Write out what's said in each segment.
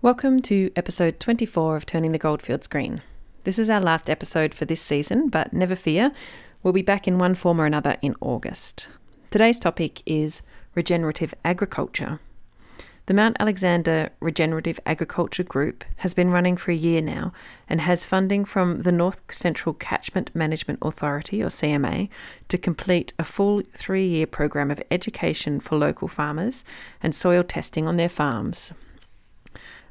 Welcome to episode 24 of Turning the Goldfields Green. This is our last episode for this season, but never fear, we'll be back in one form or another in August. Today's topic is regenerative agriculture. The Mount Alexander Regenerative Agriculture Group has been running for a year now and has funding from the North Central Catchment Management Authority, or CMA, to complete a full three year program of education for local farmers and soil testing on their farms.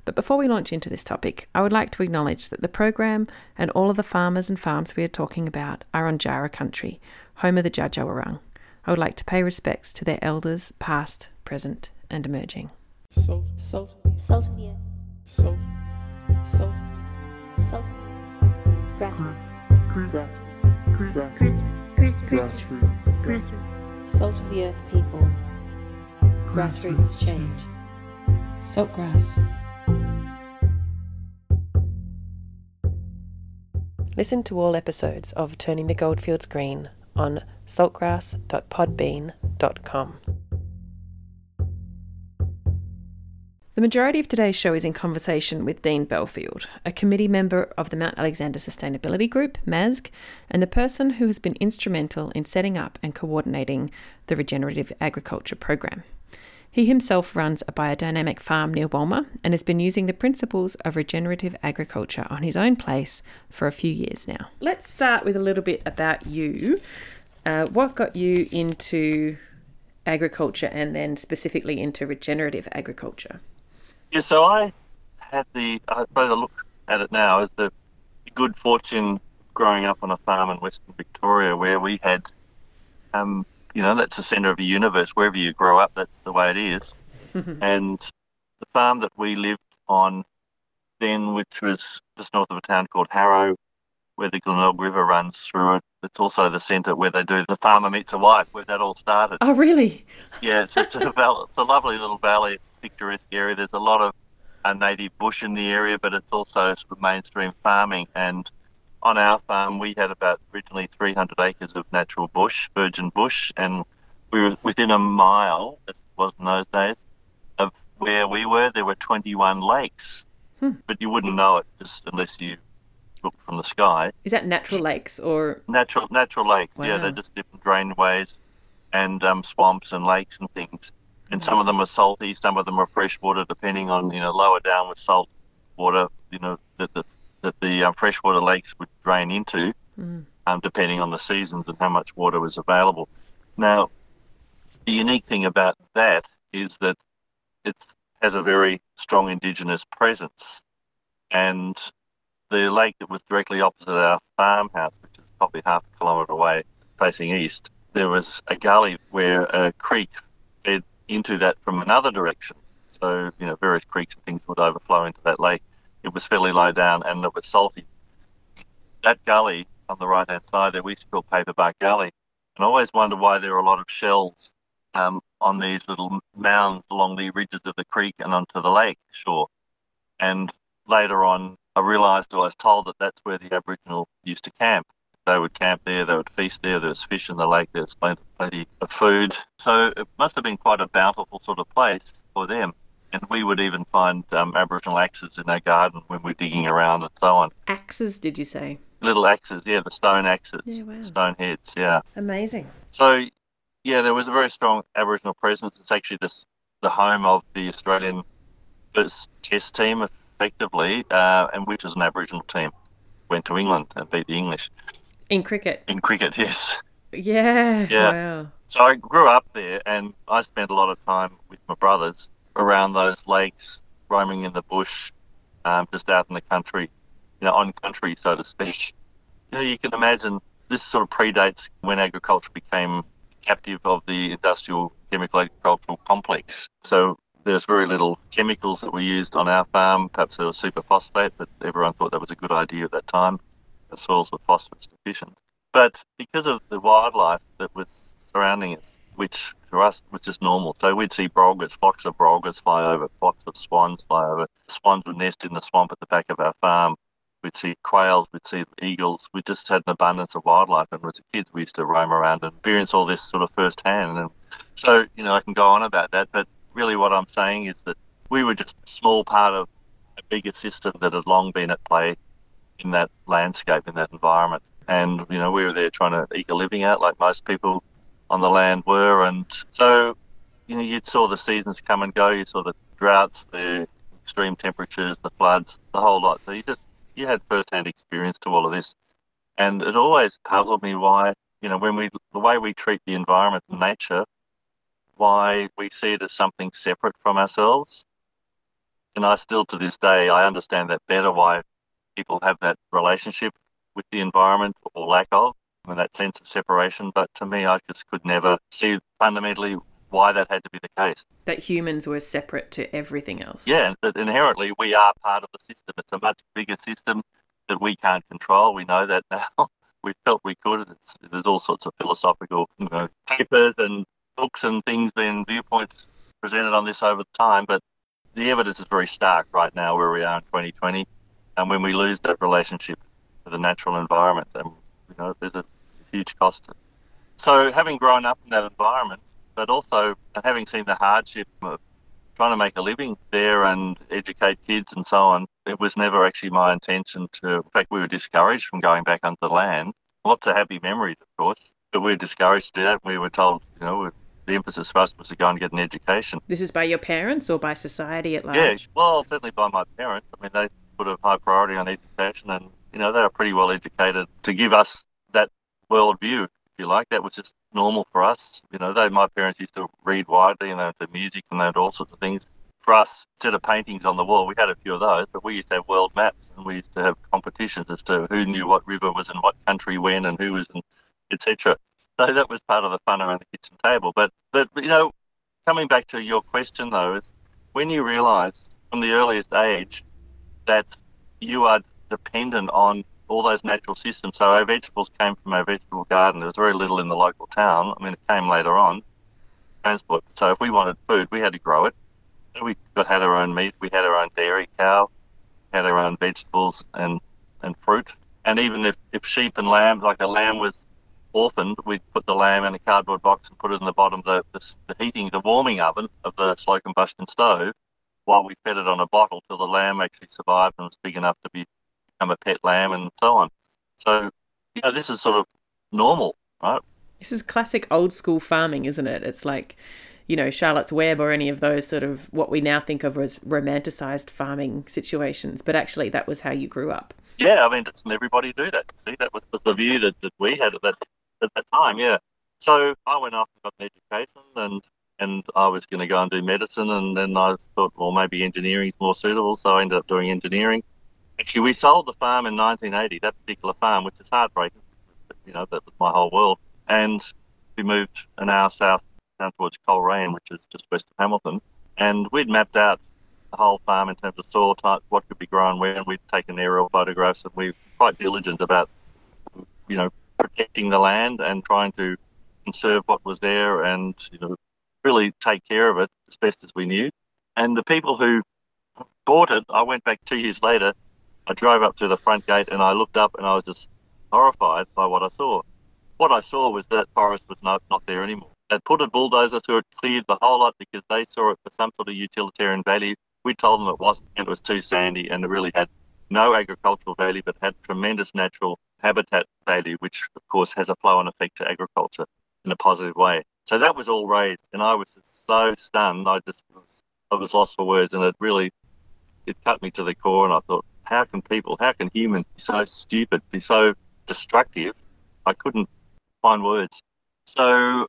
But before we launch into this topic, I would like to acknowledge that the program and all of the farmers and farms we are talking about are on Jara country, home of the Dja Dja I would like to pay respects to their elders, past, present, and emerging. Salt, salt, Salt of the earth. salt, salt, Salt. Grassroots. grass, grass, Grassroots. grassroots, Grassroots. Salt of the earth people. Grassroots change. Saltgrass. Listen to all episodes of Turning the Goldfields Green on saltgrass.podbean.com. The majority of today's show is in conversation with Dean Belfield, a committee member of the Mount Alexander Sustainability Group, MASG, and the person who has been instrumental in setting up and coordinating the Regenerative Agriculture Program. He himself runs a biodynamic farm near Walmer and has been using the principles of regenerative agriculture on his own place for a few years now. Let's start with a little bit about you. Uh, what got you into agriculture and then specifically into regenerative agriculture? Yeah, so I had the, I suppose I look at it now as the good fortune growing up on a farm in Western Victoria where we had, um, you know, that's the centre of the universe. Wherever you grow up, that's the way it is. and the farm that we lived on then, which was just north of a town called Harrow, where the Glenelg River runs through it. It's also the centre where they do the farmer meets a wife, where that all started. Oh, really? Yeah, it's, it's, a, val- it's a lovely little valley, picturesque area. There's a lot of uh, native bush in the area, but it's also sort of mainstream farming. And on our farm, we had about originally 300 acres of natural bush, virgin bush, and we were within a mile, as it was in those days, of where we were. There were 21 lakes, but you wouldn't know it just unless you looked from the sky Is that natural lakes or natural natural lakes. Yeah, they're just different drainways and um, swamps and lakes and things. And some of them are salty, some of them are freshwater, depending on you know lower down with salt water, you know that the that the um, freshwater lakes would drain into, um, depending on the seasons and how much water was available. Now, the unique thing about that is that it has a very strong indigenous presence, and the lake that was directly opposite our farmhouse, which is probably half a kilometre away, facing east, there was a gully where a creek fed into that from another direction. So, you know, various creeks and things would overflow into that lake. It was fairly low down and it was salty. That gully on the right hand side there, we used to call Paperbark Gully. And I always wonder why there are a lot of shells um, on these little mounds along the ridges of the creek and onto the lake shore. And later on, I realised or I was told that that's where the Aboriginal used to camp. They would camp there, they would feast there, there was fish in the lake, there was plenty of food. So it must have been quite a bountiful sort of place for them. And we would even find um, Aboriginal axes in our garden when we're digging around and so on. axes, did you say? Little axes, yeah, the stone axes, Yeah, wow. stone heads, yeah. Amazing. So, yeah, there was a very strong Aboriginal presence. It's actually this, the home of the Australian first test team, effectively, uh, and which is an Aboriginal team. Went to England and beat the English In cricket. in cricket, yes. Yeah. Yeah. Wow. So I grew up there, and I spent a lot of time with my brothers around those lakes, roaming in the bush, um, just out in the country, you know, on country, so to speak. You know, you can imagine this sort of predates when agriculture became captive of the industrial chemical agricultural complex. So there's very little chemicals that were used on our farm. Perhaps there was superphosphate, but everyone thought that was a good idea at that time. The soils were phosphorus deficient. But because of the wildlife that was surrounding it, which for us was just normal. So we'd see brolgas, flocks of brolgas fly over, flocks of swans fly over. Swans would nest in the swamp at the back of our farm. We'd see quails, we'd see eagles. We just had an abundance of wildlife, and as kids, we used to roam around and experience all this sort of firsthand. And so, you know, I can go on about that, but really, what I'm saying is that we were just a small part of a bigger system that had long been at play in that landscape, in that environment. And, you know, we were there trying to eke a living out like most people on the land were. And so, you know, you saw the seasons come and go. You saw the droughts, the extreme temperatures, the floods, the whole lot. So you just, you had first-hand experience to all of this. And it always puzzled me why, you know, when we, the way we treat the environment and nature, why we see it as something separate from ourselves. And I still, to this day, I understand that better why people have that relationship with the environment or lack of, and that sense of separation. But to me, I just could never see fundamentally why that had to be the case. That humans were separate to everything else. Yeah, that inherently we are part of the system. It's a much bigger system that we can't control. We know that now. we felt we could. It's, there's all sorts of philosophical you know, papers and books and things being viewpoints presented on this over time, but the evidence is very stark right now where we are in 2020, and when we lose that relationship with the natural environment, and you know there's a huge cost. So having grown up in that environment, but also having seen the hardship of trying to make a living there and educate kids and so on, it was never actually my intention to. In fact, we were discouraged from going back onto the land. Lots of happy memories, of course, but we were discouraged to do that. We were told, you know, the emphasis for us was to go and get an education. This is by your parents or by society at large? Yeah, well, certainly by my parents. I mean, they put a high priority on education, and you know, they were pretty well educated to give us worldview, if you like. That was just normal for us. You know, they, my parents used to read widely, and they had music, and they had all sorts of things. For us, instead of paintings on the wall, we had a few of those, but we used to have world maps, and we used to have competitions as to who knew what river was in what country when, and who was in, etc. So that was part of the fun around the kitchen table. But but you know, coming back to your question though, is when you realise from the earliest age that you are dependent on all those natural systems. So our vegetables came from our vegetable garden. There was very little in the local town. I mean, it came later on. Transport. So if we wanted food, we had to grow it. We got had our own meat. We had our own dairy cow. Had our own vegetables and and fruit. And even if, if sheep and lambs, like a lamb was orphaned, we'd put the lamb in a cardboard box and put it in the bottom of the, the, the heating, the warming oven of the slow combustion stove while we fed it on a bottle till the lamb actually survived and was big enough to be, become a pet lamb and so on. So, you know, this is sort of normal, right? This is classic old school farming, isn't it? It's like, you know, Charlotte's Web or any of those sort of what we now think of as romanticized farming situations. But actually, that was how you grew up. Yeah, I mean, doesn't everybody do that? See, that was, was the view that, that we had at that at that time. Yeah. So I went off and got an education, and and I was going to go and do medicine, and then I thought, well, maybe engineering is more suitable, so I ended up doing engineering. Actually, we sold the farm in 1980, that particular farm, which is heartbreaking. You know, that was my whole world. And we moved an hour south down towards Coleraine, which is just west of Hamilton. And we'd mapped out the whole farm in terms of soil type, what could be grown where, and we'd taken aerial photographs, and we were quite diligent about, you know, protecting the land and trying to conserve what was there and you know really take care of it as best as we knew. And the people who bought it, I went back two years later. I drove up to the front gate and I looked up and I was just horrified by what I saw. What I saw was that forest was not, not there anymore. They put a bulldozer through it, cleared the whole lot because they saw it for some sort of utilitarian value. We told them it wasn't, it was too sandy, and it really had no agricultural value, but had tremendous natural habitat value, which of course has a flow on effect to agriculture in a positive way. So that was all raised, and I was so stunned. I just I was lost for words, and it really it cut me to the core. And I thought, how can people, how can humans be so stupid, be so destructive? I couldn't find words. So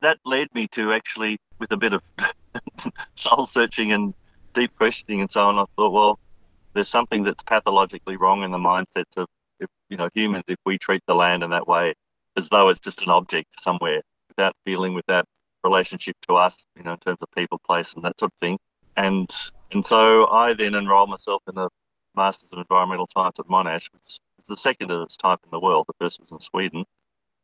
that led me to actually, with a bit of soul searching and deep questioning and so on, I thought, well, there's something that's pathologically wrong in the mindsets of if, you know humans if we treat the land in that way as though it's just an object somewhere without feeling with that relationship to us you know in terms of people place and that sort of thing and and so I then enrolled myself in the Masters of Environmental Science at Monash which is the second of its type in the world the first was in Sweden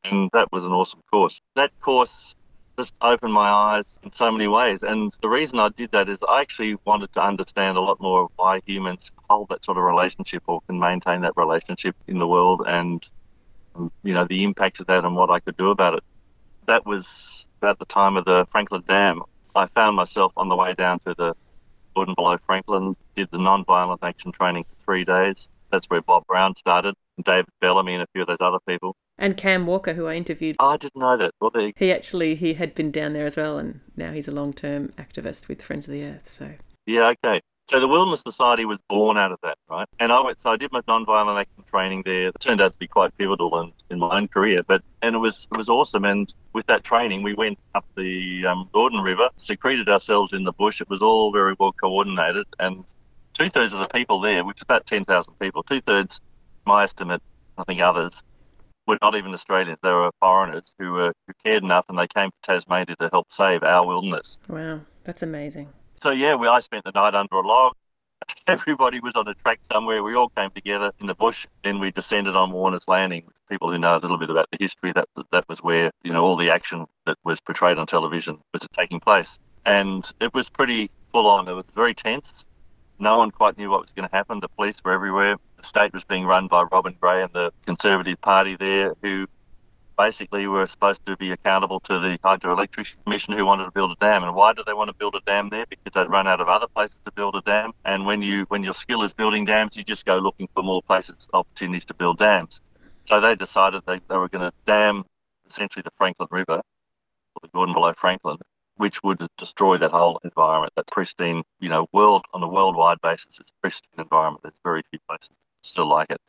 and that was an awesome course that course just opened my eyes in so many ways. And the reason I did that is I actually wanted to understand a lot more of why humans hold that sort of relationship or can maintain that relationship in the world and, you know, the impacts of that and what I could do about it. That was about the time of the Franklin Dam. I found myself on the way down to the Gordon Below Franklin did the non-violent action training for three days. That's where Bob Brown started, and David Bellamy and a few of those other people. And Cam Walker, who I interviewed, Oh, I didn't know that. Well, there, he actually he had been down there as well, and now he's a long-term activist with Friends of the Earth. So yeah, okay. So the Wilderness Society was born out of that, right? And I went, so I did my non-violent action training there. It turned out to be quite pivotal in, in my own career, but and it was it was awesome. And with that training, we went up the um, Gordon River, secreted ourselves in the bush. It was all very well coordinated, and two thirds of the people there, which is about ten thousand people, two thirds, my estimate, I think others, were not even Australians. They were foreigners who were who cared enough, and they came to Tasmania to help save our wilderness. wow, that's amazing. So yeah, we I spent the night under a log. Everybody was on a track somewhere. We all came together in the bush. Then we descended on Warner's Landing. People who know a little bit about the history, that that was where you know all the action that was portrayed on television was taking place, and it was pretty full on. It was very tense. No one quite knew what was going to happen. The police were everywhere. The state was being run by Robin Gray and the Conservative Party there, who basically we were supposed to be accountable to the Hydroelectric Commission who wanted to build a dam. And why do they want to build a dam there? Because they'd run out of other places to build a dam. And when you when your skill is building dams, you just go looking for more places, opportunities to build dams. So they decided they, they were going to dam essentially the Franklin River, or the Gordon below Franklin, which would destroy that whole environment, that pristine, you know, world on a worldwide basis, it's a pristine environment. There's very few places still like it.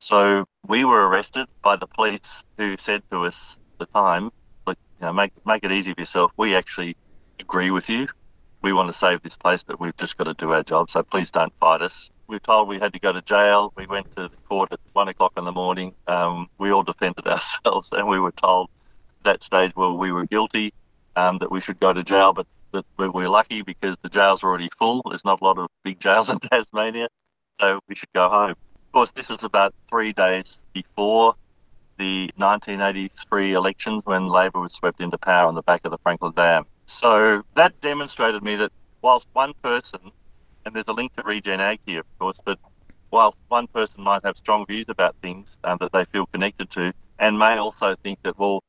So we were arrested by the police who said to us at the time, look, you know, make make it easy for yourself. We actually agree with you. We want to save this place, but we've just got to do our job. So please don't fight us. We were told we had to go to jail. We went to the court at one o'clock in the morning. Um, we all defended ourselves, and we were told at that stage, well, we were guilty, um, that we should go to jail, but that we we're lucky because the jail's are already full. There's not a lot of big jails in Tasmania, so we should go home. Of course, this is about three days before the 1983 elections when Labor was swept into power on the back of the Franklin Dam. So that demonstrated me that whilst one person, and there's a link to Regen Ag here, of course, but whilst one person might have strong views about things um, that they feel connected to, and may also think that, well,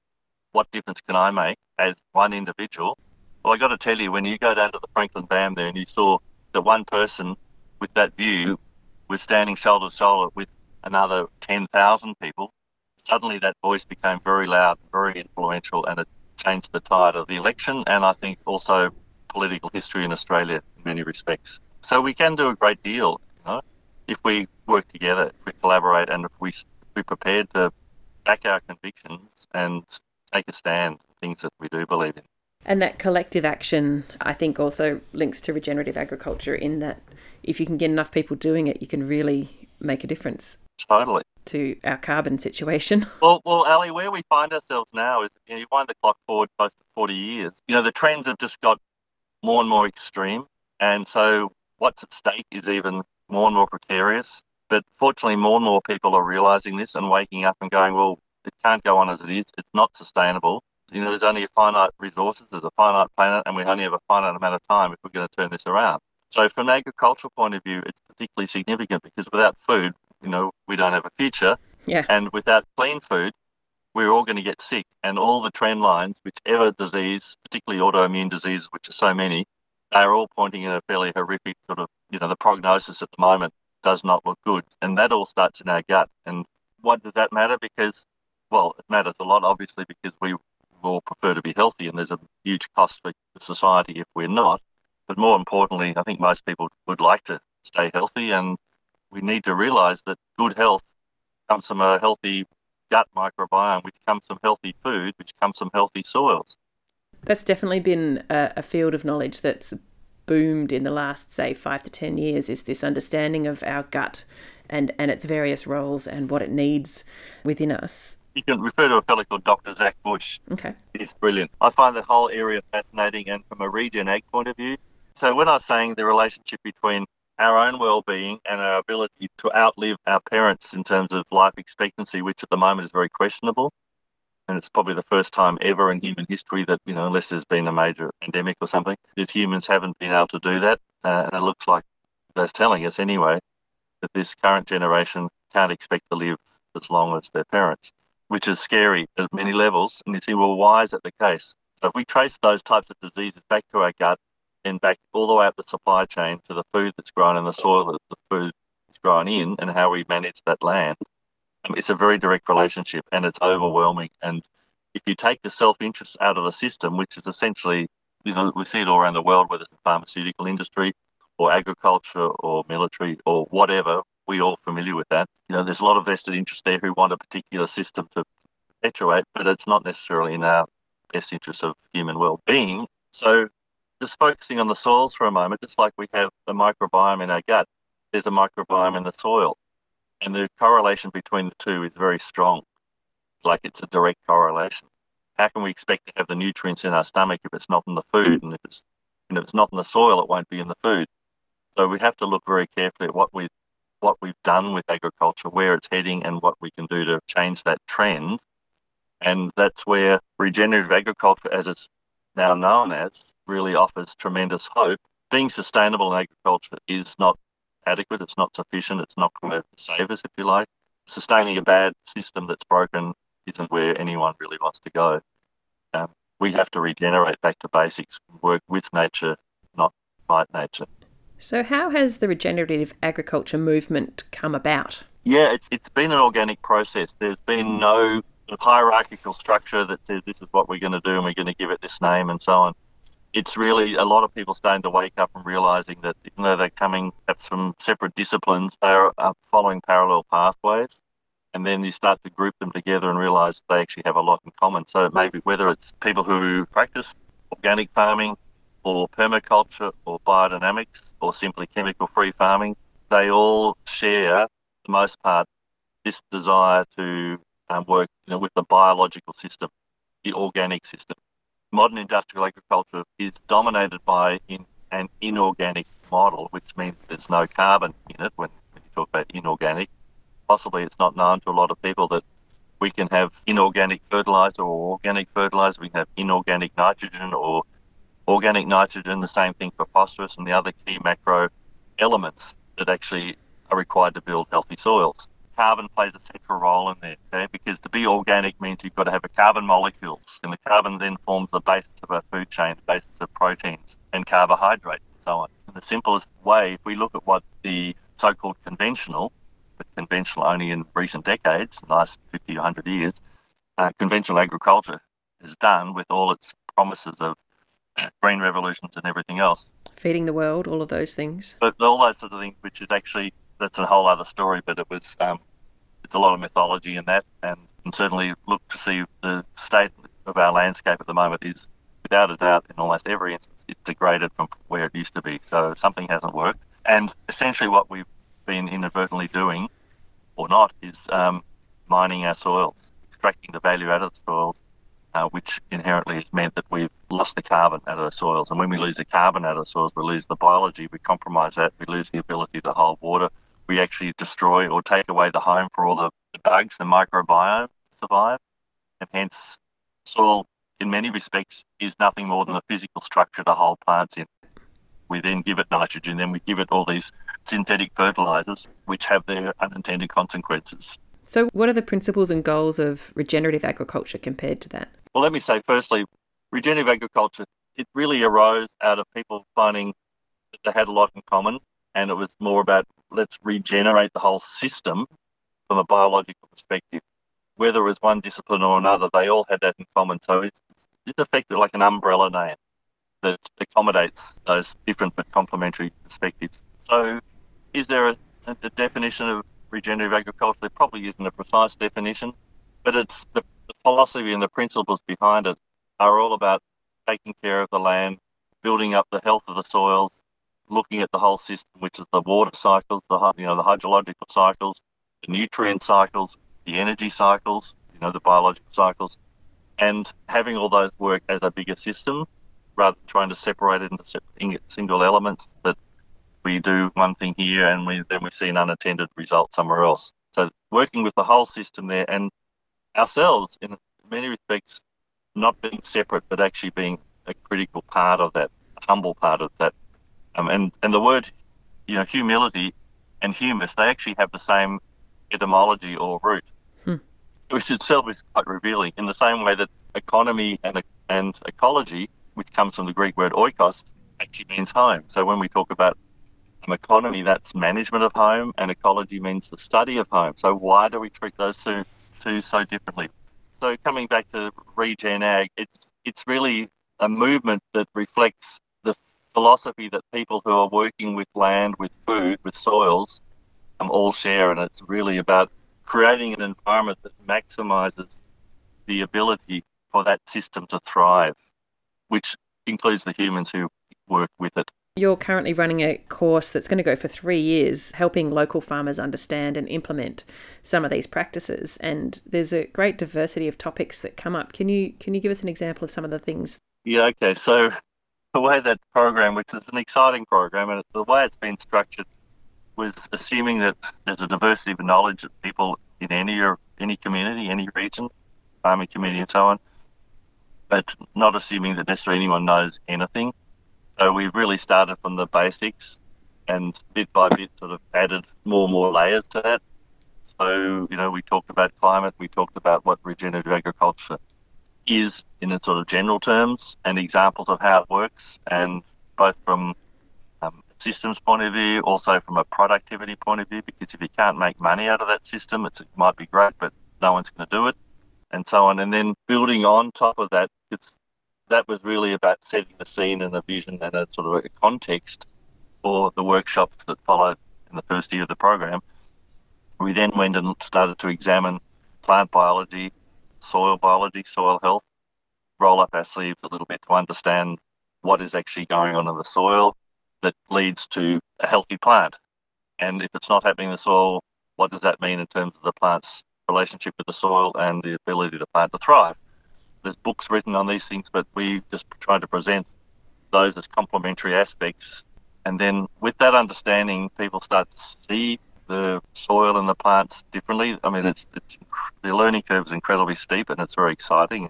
what difference can I make as one individual? Well, I got to tell you, when you go down to the Franklin Dam there and you saw that one person with that view was standing shoulder to shoulder with another 10,000 people, suddenly that voice became very loud, very influential, and it changed the tide of the election and I think also political history in Australia in many respects. So we can do a great deal, you know, if we work together, if we collaborate, and if we we're prepared to back our convictions and take a stand things that we do believe in. And that collective action, I think, also links to regenerative agriculture in that if you can get enough people doing it, you can really make a difference Totally. to our carbon situation. Well, well, Ali, where we find ourselves now is you, know, you wind the clock forward close to 40 years. You know, the trends have just got more and more extreme. And so what's at stake is even more and more precarious. But fortunately, more and more people are realizing this and waking up and going, well, it can't go on as it is. It's not sustainable. You know, there's only a finite resources, there's a finite planet, and we only have a finite amount of time if we're going to turn this around. So, from an agricultural point of view, it's particularly significant because without food, you know, we don't have a future. Yeah. And without clean food, we're all going to get sick. And all the trend lines, whichever disease, particularly autoimmune diseases, which are so many, they're all pointing in a fairly horrific sort of, you know, the prognosis at the moment does not look good. And that all starts in our gut. And what does that matter? Because, well, it matters a lot, obviously, because we will prefer to be healthy and there's a huge cost for society if we're not. But more importantly, I think most people would like to stay healthy and we need to realize that good health comes from a healthy gut microbiome, which comes from healthy food, which comes from healthy soils. That's definitely been a, a field of knowledge that's boomed in the last, say, five to 10 years is this understanding of our gut and, and its various roles and what it needs within us. You can refer to a fellow called Dr. Zach Bush. Okay. He's brilliant. I find the whole area fascinating and from a regen ag point of view. So when I was saying the relationship between our own well-being and our ability to outlive our parents in terms of life expectancy, which at the moment is very questionable, and it's probably the first time ever in human history that you know, unless there's been a major pandemic or something, that humans haven't been able to do that. Uh, and it looks like they're telling us anyway that this current generation can't expect to live as long as their parents, which is scary at many levels. And you see, well, why is that the case? So if we trace those types of diseases back to our gut, and back all the way up the supply chain to the food that's grown and the soil that the food is grown in and how we manage that land. Um, it's a very direct relationship and it's overwhelming. And if you take the self-interest out of the system, which is essentially, you know, we see it all around the world, whether it's the pharmaceutical industry or agriculture or military or whatever, we all familiar with that. You know, there's a lot of vested interest there who want a particular system to perpetuate, but it's not necessarily in our best interest of human well-being. So just focusing on the soils for a moment, just like we have a microbiome in our gut, there's a microbiome in the soil. And the correlation between the two is very strong, like it's a direct correlation. How can we expect to have the nutrients in our stomach if it's not in the food? And if it's, and if it's not in the soil, it won't be in the food. So we have to look very carefully at what we what we've done with agriculture, where it's heading, and what we can do to change that trend. And that's where regenerative agriculture, as it's now known as, really offers tremendous hope. Being sustainable in agriculture is not adequate, it's not sufficient, it's not going to save us, if you like. Sustaining a bad system that's broken isn't where anyone really wants to go. Um, we have to regenerate back to basics, work with nature, not fight nature. So, how has the regenerative agriculture movement come about? Yeah, it's, it's been an organic process. There's been no hierarchical structure that says this is what we're going to do and we're going to give it this name and so on. It's really a lot of people starting to wake up and realizing that even though they're coming at from separate disciplines, they're uh, following parallel pathways. And then you start to group them together and realize they actually have a lot in common. So maybe whether it's people who practice organic farming or permaculture or biodynamics or simply chemical free farming, they all share, for the most part, this desire to um, work you know, with the biological system, the organic system. Modern industrial agriculture is dominated by in, an inorganic model, which means there's no carbon in it when, when you talk about inorganic. Possibly it's not known to a lot of people that we can have inorganic fertilizer or organic fertilizer, we can have inorganic nitrogen or organic nitrogen, the same thing for phosphorus and the other key macro elements that actually are required to build healthy soils carbon plays a central role in there, okay? Because to be organic means you've got to have a carbon molecules, and the carbon then forms the basis of our food chain, the basis of proteins and carbohydrates and so on. In the simplest way, if we look at what the so-called conventional, but conventional only in recent decades, last 50 or 100 years, uh, conventional agriculture has done with all its promises of green revolutions and everything else. Feeding the world, all of those things. But all those sort of things, which is actually that's a whole other story. But it was um, it's a lot of mythology in that, and, and certainly look to see the state of our landscape at the moment is without a doubt in almost every instance it's degraded from where it used to be. So something hasn't worked, and essentially what we've been inadvertently doing, or not, is um, mining our soils, extracting the value out of the soils. Uh, which inherently has meant that we've lost the carbon out of the soils. And when we lose the carbon out of the soils, we lose the biology, we compromise that, we lose the ability to hold water, we actually destroy or take away the home for all the, the bugs, the microbiome to survive. And hence, soil, in many respects, is nothing more than a physical structure to hold plants in. We then give it nitrogen, then we give it all these synthetic fertilizers, which have their unintended consequences. So, what are the principles and goals of regenerative agriculture compared to that? Well, let me say firstly, regenerative agriculture, it really arose out of people finding that they had a lot in common, and it was more about let's regenerate the whole system from a biological perspective. Whether it was one discipline or another, they all had that in common. So it's, it's effectively like an umbrella name that accommodates those different but complementary perspectives. So, is there a, a definition of regenerative agriculture? There probably isn't a precise definition, but it's the, the philosophy and the principles behind it are all about taking care of the land, building up the health of the soils, looking at the whole system, which is the water cycles, the you know the hydrological cycles, the nutrient cycles, the energy cycles, you know the biological cycles, and having all those work as a bigger system rather than trying to separate it into single elements that we do one thing here and we then we see an unattended result somewhere else. So working with the whole system there and ourselves in many respects not being separate but actually being a critical part of that, humble part of that um, and, and the word, you know, humility and humus, they actually have the same etymology or root, hmm. which itself is quite revealing. In the same way that economy and, and ecology, which comes from the Greek word oikos, actually means home. So when we talk about economy, that's management of home, and ecology means the study of home. So why do we treat those two, two so differently? So coming back to regen ag, it's it's really a movement that reflects the philosophy that people who are working with land, with food, with soils, um, all share, and it's really about creating an environment that maximizes the ability for that system to thrive, which includes the humans who work with it. You're currently running a course that's going to go for three years, helping local farmers understand and implement some of these practices. And there's a great diversity of topics that come up. Can you can you give us an example of some of the things? Yeah, okay. So the way that program, which is an exciting program, and the way it's been structured was assuming that there's a diversity of knowledge of people in any or any community, any region, farming community, and so on, but not assuming that necessarily anyone knows anything. So we really started from the basics and bit by bit sort of added more and more layers to that. So, you know, we talked about climate, we talked about what regenerative agriculture is in its sort of general terms and examples of how it works, and both from um, a systems point of view, also from a productivity point of view, because if you can't make money out of that system, it might be great, but no one's going to do it, and so on. And then building on top of that, it's that was really about setting the scene and a vision and a sort of a context for the workshops that followed in the first year of the program. We then went and started to examine plant biology, soil biology, soil health, roll up our sleeves a little bit to understand what is actually going on in the soil that leads to a healthy plant. And if it's not happening in the soil, what does that mean in terms of the plant's relationship with the soil and the ability of the plant to thrive? There's books written on these things, but we just try to present those as complementary aspects. And then with that understanding, people start to see the soil and the plants differently. I mean, it's, it's the learning curve is incredibly steep and it's very exciting.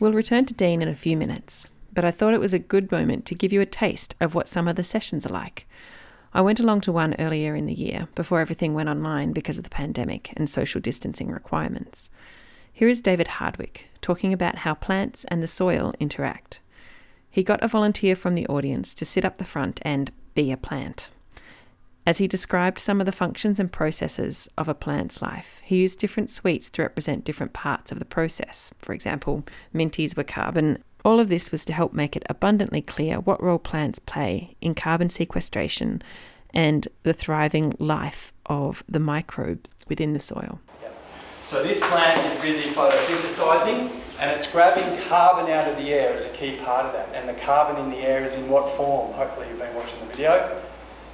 We'll return to Dean in a few minutes but I thought it was a good moment to give you a taste of what some of the sessions are like. I went along to one earlier in the year before everything went online because of the pandemic and social distancing requirements. Here is David Hardwick talking about how plants and the soil interact. He got a volunteer from the audience to sit up the front and be a plant. As he described some of the functions and processes of a plant's life, he used different sweets to represent different parts of the process. For example, minties were carbon all of this was to help make it abundantly clear what role plants play in carbon sequestration and the thriving life of the microbes within the soil. So this plant is busy photosynthesizing and it's grabbing carbon out of the air as a key part of that. And the carbon in the air is in what form? Hopefully you've been watching the video.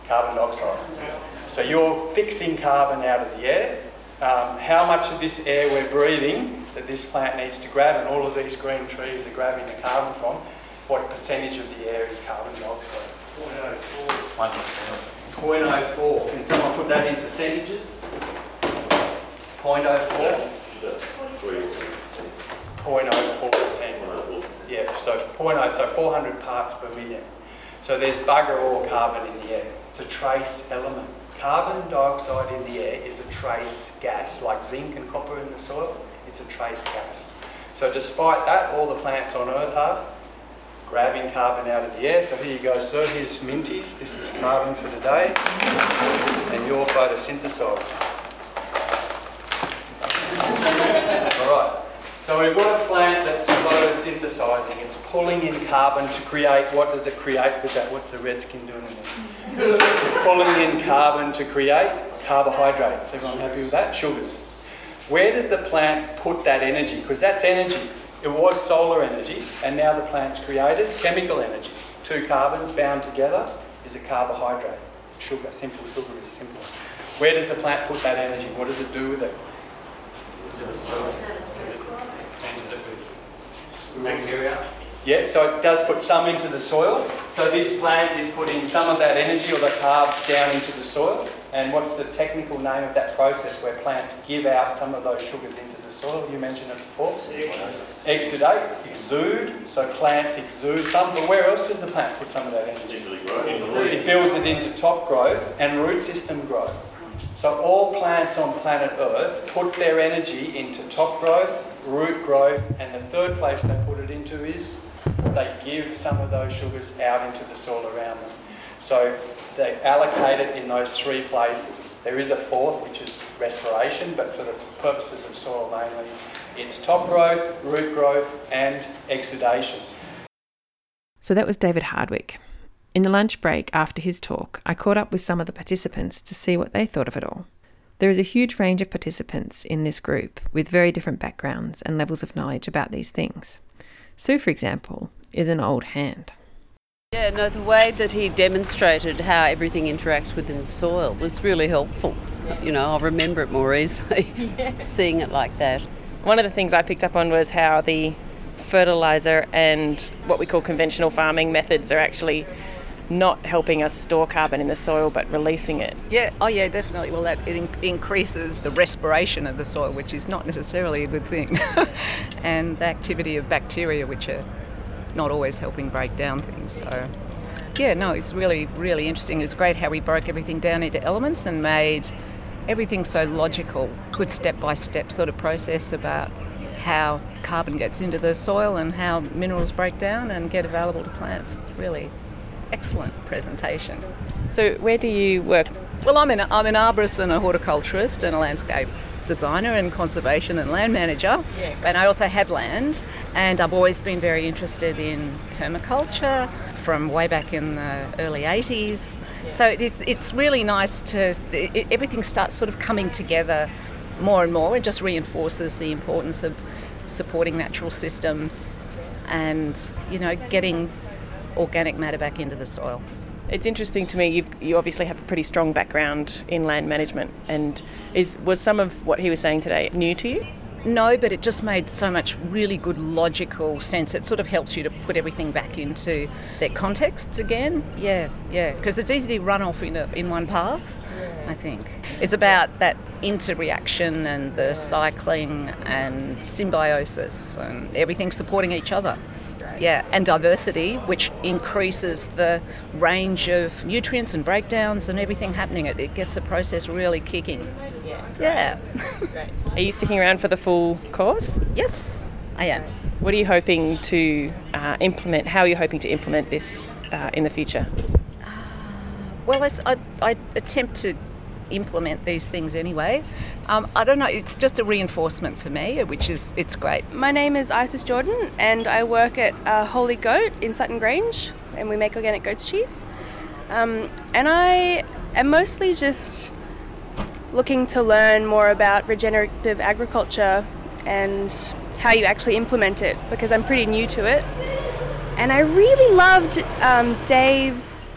Carbon dioxide. So you're fixing carbon out of the air. Um, how much of this air we're breathing that this plant needs to grab, and all of these green trees are grabbing the carbon from, what percentage of the air is carbon dioxide? 0.04. 0.04. Can someone put that in percentages? 0.04? 0.04%. Yeah, so 0.0, so 400 parts per million. So there's bugger all carbon in the air. It's a trace element. Carbon dioxide in the air is a trace gas, like zinc and copper in the soil it's a trace gas. So despite that, all the plants on Earth are grabbing carbon out of the air. So here you go, sir. Here's Minties. This is carbon for today. And your photosynthesizer. So we've got a plant that's photosynthesizing. It's pulling in carbon to create, what does it create with that? What's the redskin doing in there? It's pulling in carbon to create carbohydrates. Everyone happy with that? Sugars. Where does the plant put that energy? Because that's energy. It was solar energy, and now the plant's created chemical energy. Two carbons bound together is a carbohydrate. Sugar, simple sugar is simple. Where does the plant put that energy? What does it do with it? Bacteria? Yeah, so it does put some into the soil. So this plant is putting some of that energy or the carbs down into the soil. And what's the technical name of that process where plants give out some of those sugars into the soil? You mentioned it before. Exudates, exude. So plants exude some, but where else does the plant put some of that energy? It builds it into top growth and root system growth. So all plants on planet Earth put their energy into top growth, root growth, and the third place they put it into is they give some of those sugars out into the soil around them. So they allocate it in those three places. There is a fourth, which is respiration, but for the purposes of soil mainly, it's top growth, root growth, and exudation. So that was David Hardwick. In the lunch break after his talk, I caught up with some of the participants to see what they thought of it all. There is a huge range of participants in this group with very different backgrounds and levels of knowledge about these things. Sue, for example, is an old hand. Yeah, no, the way that he demonstrated how everything interacts within the soil was really helpful. You know, I'll remember it more easily seeing it like that. One of the things I picked up on was how the fertilizer and what we call conventional farming methods are actually not helping us store carbon in the soil but releasing it. Yeah, oh yeah, definitely. Well, that it in- increases the respiration of the soil, which is not necessarily a good thing, and the activity of bacteria, which are not always helping break down things. So, yeah, no, it's really, really interesting. It's great how we broke everything down into elements and made everything so logical, good step by step sort of process about how carbon gets into the soil and how minerals break down and get available to plants. Really excellent presentation. So, where do you work? Well, I'm an, I'm an arborist and a horticulturist and a landscape designer and conservation and land manager. And I also have land, and I've always been very interested in permaculture from way back in the early 80s. So it, it's really nice to, it, everything starts sort of coming together more and more. It just reinforces the importance of supporting natural systems and, you know, getting organic matter back into the soil. It's interesting to me. You've, you obviously have a pretty strong background in land management, and is was some of what he was saying today new to you? No, but it just made so much really good logical sense. It sort of helps you to put everything back into their contexts again. Yeah, yeah, because it's easy to run off in, a, in one path. I think it's about that interreaction and the cycling and symbiosis and everything supporting each other. Yeah, and diversity, which increases the range of nutrients and breakdowns and everything happening. It, it gets the process really kicking. Yeah. Great. Are you sticking around for the full course? yes, I am. What are you hoping to uh, implement? How are you hoping to implement this uh, in the future? Well, it's, I, I attempt to implement these things anyway. Um, I don't know. It's just a reinforcement for me, which is it's great. My name is Isis Jordan, and I work at uh, Holy Goat in Sutton Grange, and we make organic goat's cheese. Um, and I am mostly just looking to learn more about regenerative agriculture and how you actually implement it because I'm pretty new to it. And I really loved um, Dave's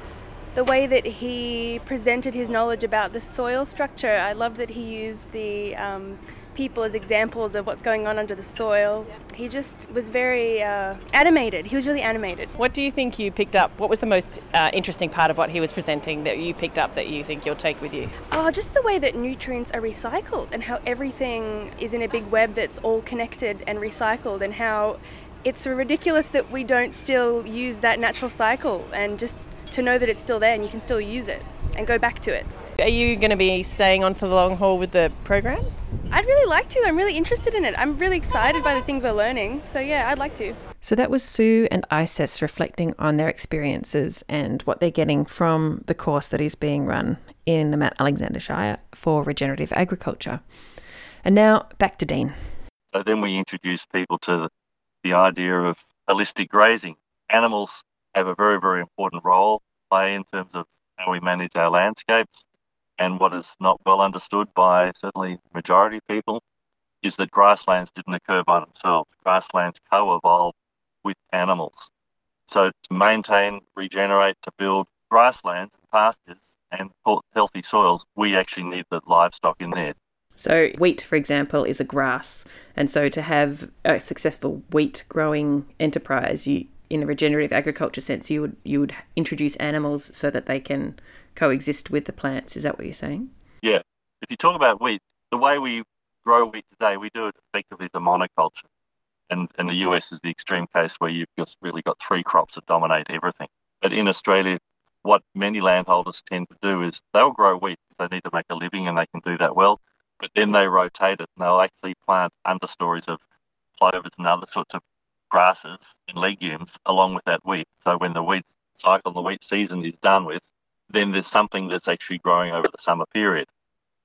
the way that he presented his knowledge about the soil structure. I love that he used the um, people as examples of what's going on under the soil. He just was very uh, animated. He was really animated. What do you think you picked up? What was the most uh, interesting part of what he was presenting that you picked up that you think you'll take with you? Oh, just the way that nutrients are recycled and how everything is in a big web that's all connected and recycled, and how it's ridiculous that we don't still use that natural cycle and just to know that it's still there and you can still use it and go back to it. Are you going to be staying on for the long haul with the program? I'd really like to. I'm really interested in it. I'm really excited by the things we're learning. So, yeah, I'd like to. So that was Sue and Isis reflecting on their experiences and what they're getting from the course that is being run in the Mount Alexander Shire for regenerative agriculture. And now back to Dean. So then we introduce people to the idea of holistic grazing. Animals have a very, very important role to play in terms of how we manage our landscapes. And what is not well understood by certainly majority of people is that grasslands didn't occur by themselves. Grasslands co-evolved with animals. So to maintain, regenerate, to build grasslands and pastures and healthy soils, we actually need the livestock in there. So, wheat, for example, is a grass. And so, to have a successful wheat growing enterprise, you in a regenerative agriculture sense, you would you would introduce animals so that they can coexist with the plants. Is that what you're saying? Yeah. If you talk about wheat, the way we grow wheat today, we do it effectively as a monoculture. And, and the US is the extreme case where you've just really got three crops that dominate everything. But in Australia, what many landholders tend to do is they'll grow wheat if they need to make a living and they can do that well. But then they rotate it and they'll actually plant understories of clovers and other sorts of grasses and legumes along with that wheat. So when the wheat cycle, the wheat season is done with, then there's something that's actually growing over the summer period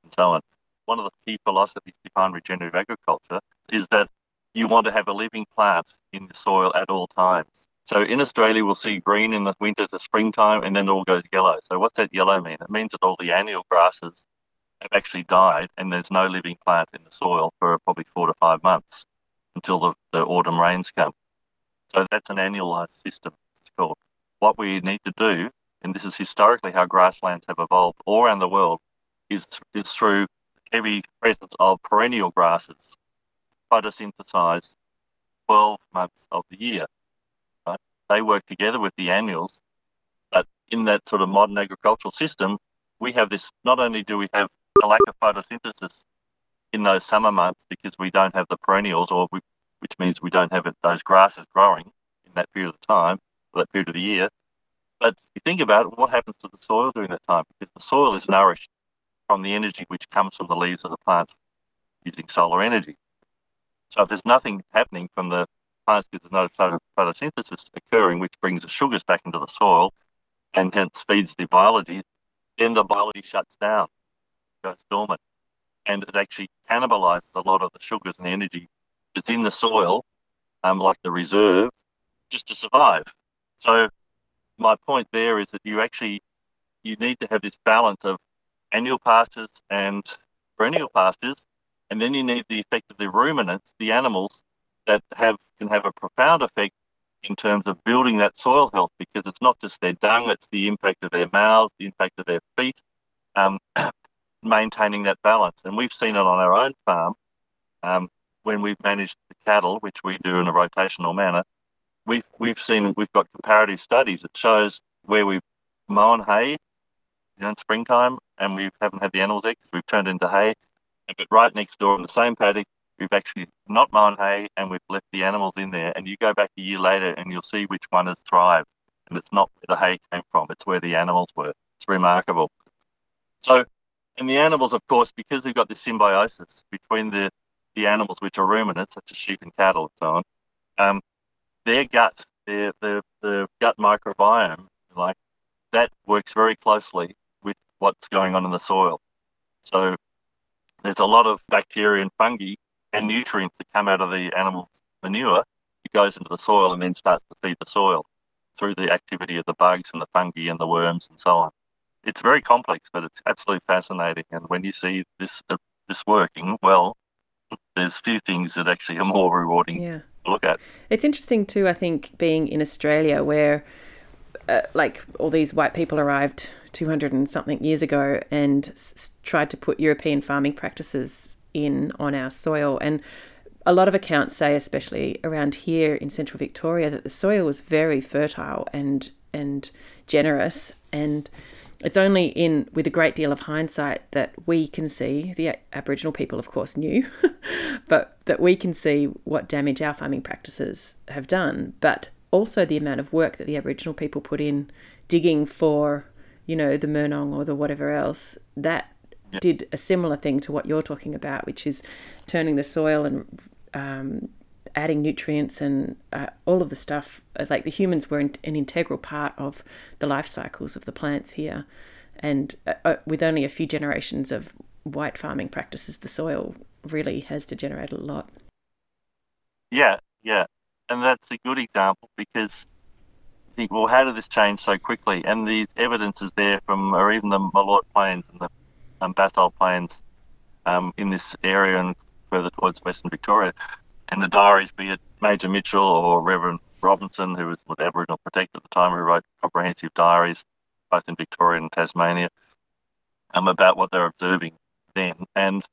and so on. One of the key philosophies behind regenerative agriculture is that you want to have a living plant in the soil at all times. So in Australia, we'll see green in the winter to springtime and then it all goes yellow. So what's that yellow mean? It means that all the annual grasses have actually died and there's no living plant in the soil for probably four to five months until the, the autumn rains come. So that's an annualized system, it's called. What we need to do, and this is historically how grasslands have evolved all around the world, is, is through heavy presence of perennial grasses photosynthesize 12 months of the year. Right? They work together with the annuals, but in that sort of modern agricultural system, we have this. Not only do we have a lack of photosynthesis in those summer months because we don't have the perennials, or we, which means we don't have it, those grasses growing in that period of time, or that period of the year. But if you think about it, what happens to the soil during that time? Because the soil is nourished from the energy which comes from the leaves of the plants using solar energy. So if there's nothing happening from the plants because there's no photosynthesis occurring, which brings the sugars back into the soil and hence feeds the biology, then the biology shuts down, goes dormant, and it actually cannibalizes a lot of the sugars and the energy that's in the soil, um, like the reserve, just to survive. So my point there is that you actually you need to have this balance of annual pastures and perennial pastures and then you need the effect of the ruminants, the animals that have can have a profound effect in terms of building that soil health because it's not just their dung, it's the impact of their mouths, the impact of their feet, um, maintaining that balance. And we've seen it on our own farm um, when we've managed the cattle, which we do in a rotational manner. We've, we've seen, we've got comparative studies that shows where we've mown hay you know, in springtime and we haven't had the animals there because we've turned into hay but right next door in the same paddock, we've actually not mown hay and we've left the animals in there. And you go back a year later and you'll see which one has thrived. And it's not where the hay came from, it's where the animals were. It's remarkable. So, and the animals, of course, because they've got this symbiosis between the, the animals, which are ruminants, such as sheep and cattle and so on, um, their gut, their, their, the gut microbiome, like that works very closely with what's going on in the soil. So there's a lot of bacteria and fungi and nutrients that come out of the animal manure. It goes into the soil and then starts to feed the soil through the activity of the bugs and the fungi and the worms and so on. It's very complex, but it's absolutely fascinating. And when you see this uh, this working well, there's few things that actually are more rewarding yeah. to look at. It's interesting too. I think being in Australia, where uh, like all these white people arrived 200 and something years ago and s- tried to put European farming practices in on our soil. And a lot of accounts say, especially around here in central Victoria, that the soil was very fertile and and generous. And it's only in with a great deal of hindsight that we can see the Aboriginal people, of course, knew, but that we can see what damage our farming practices have done. But also the amount of work that the Aboriginal people put in digging for you know, the Murnong or the whatever else, that did a similar thing to what you're talking about, which is turning the soil and um, adding nutrients and uh, all of the stuff. Like the humans were an, integral part of the life cycles of the plants here. And uh, uh, with only a few generations of white farming practices, the soil really has degenerated a lot. Yeah, yeah. And that's a good example because think, well, how did this change so quickly? And the evidence is there from, or even the Moolort Plains and the um, Basalt Plains um, in this area and further towards Western Victoria. And the diaries, be it Major Mitchell or Reverend Robinson, who was the Aboriginal Protector at the time, who wrote comprehensive diaries both in Victoria and Tasmania um, about what they're observing then. And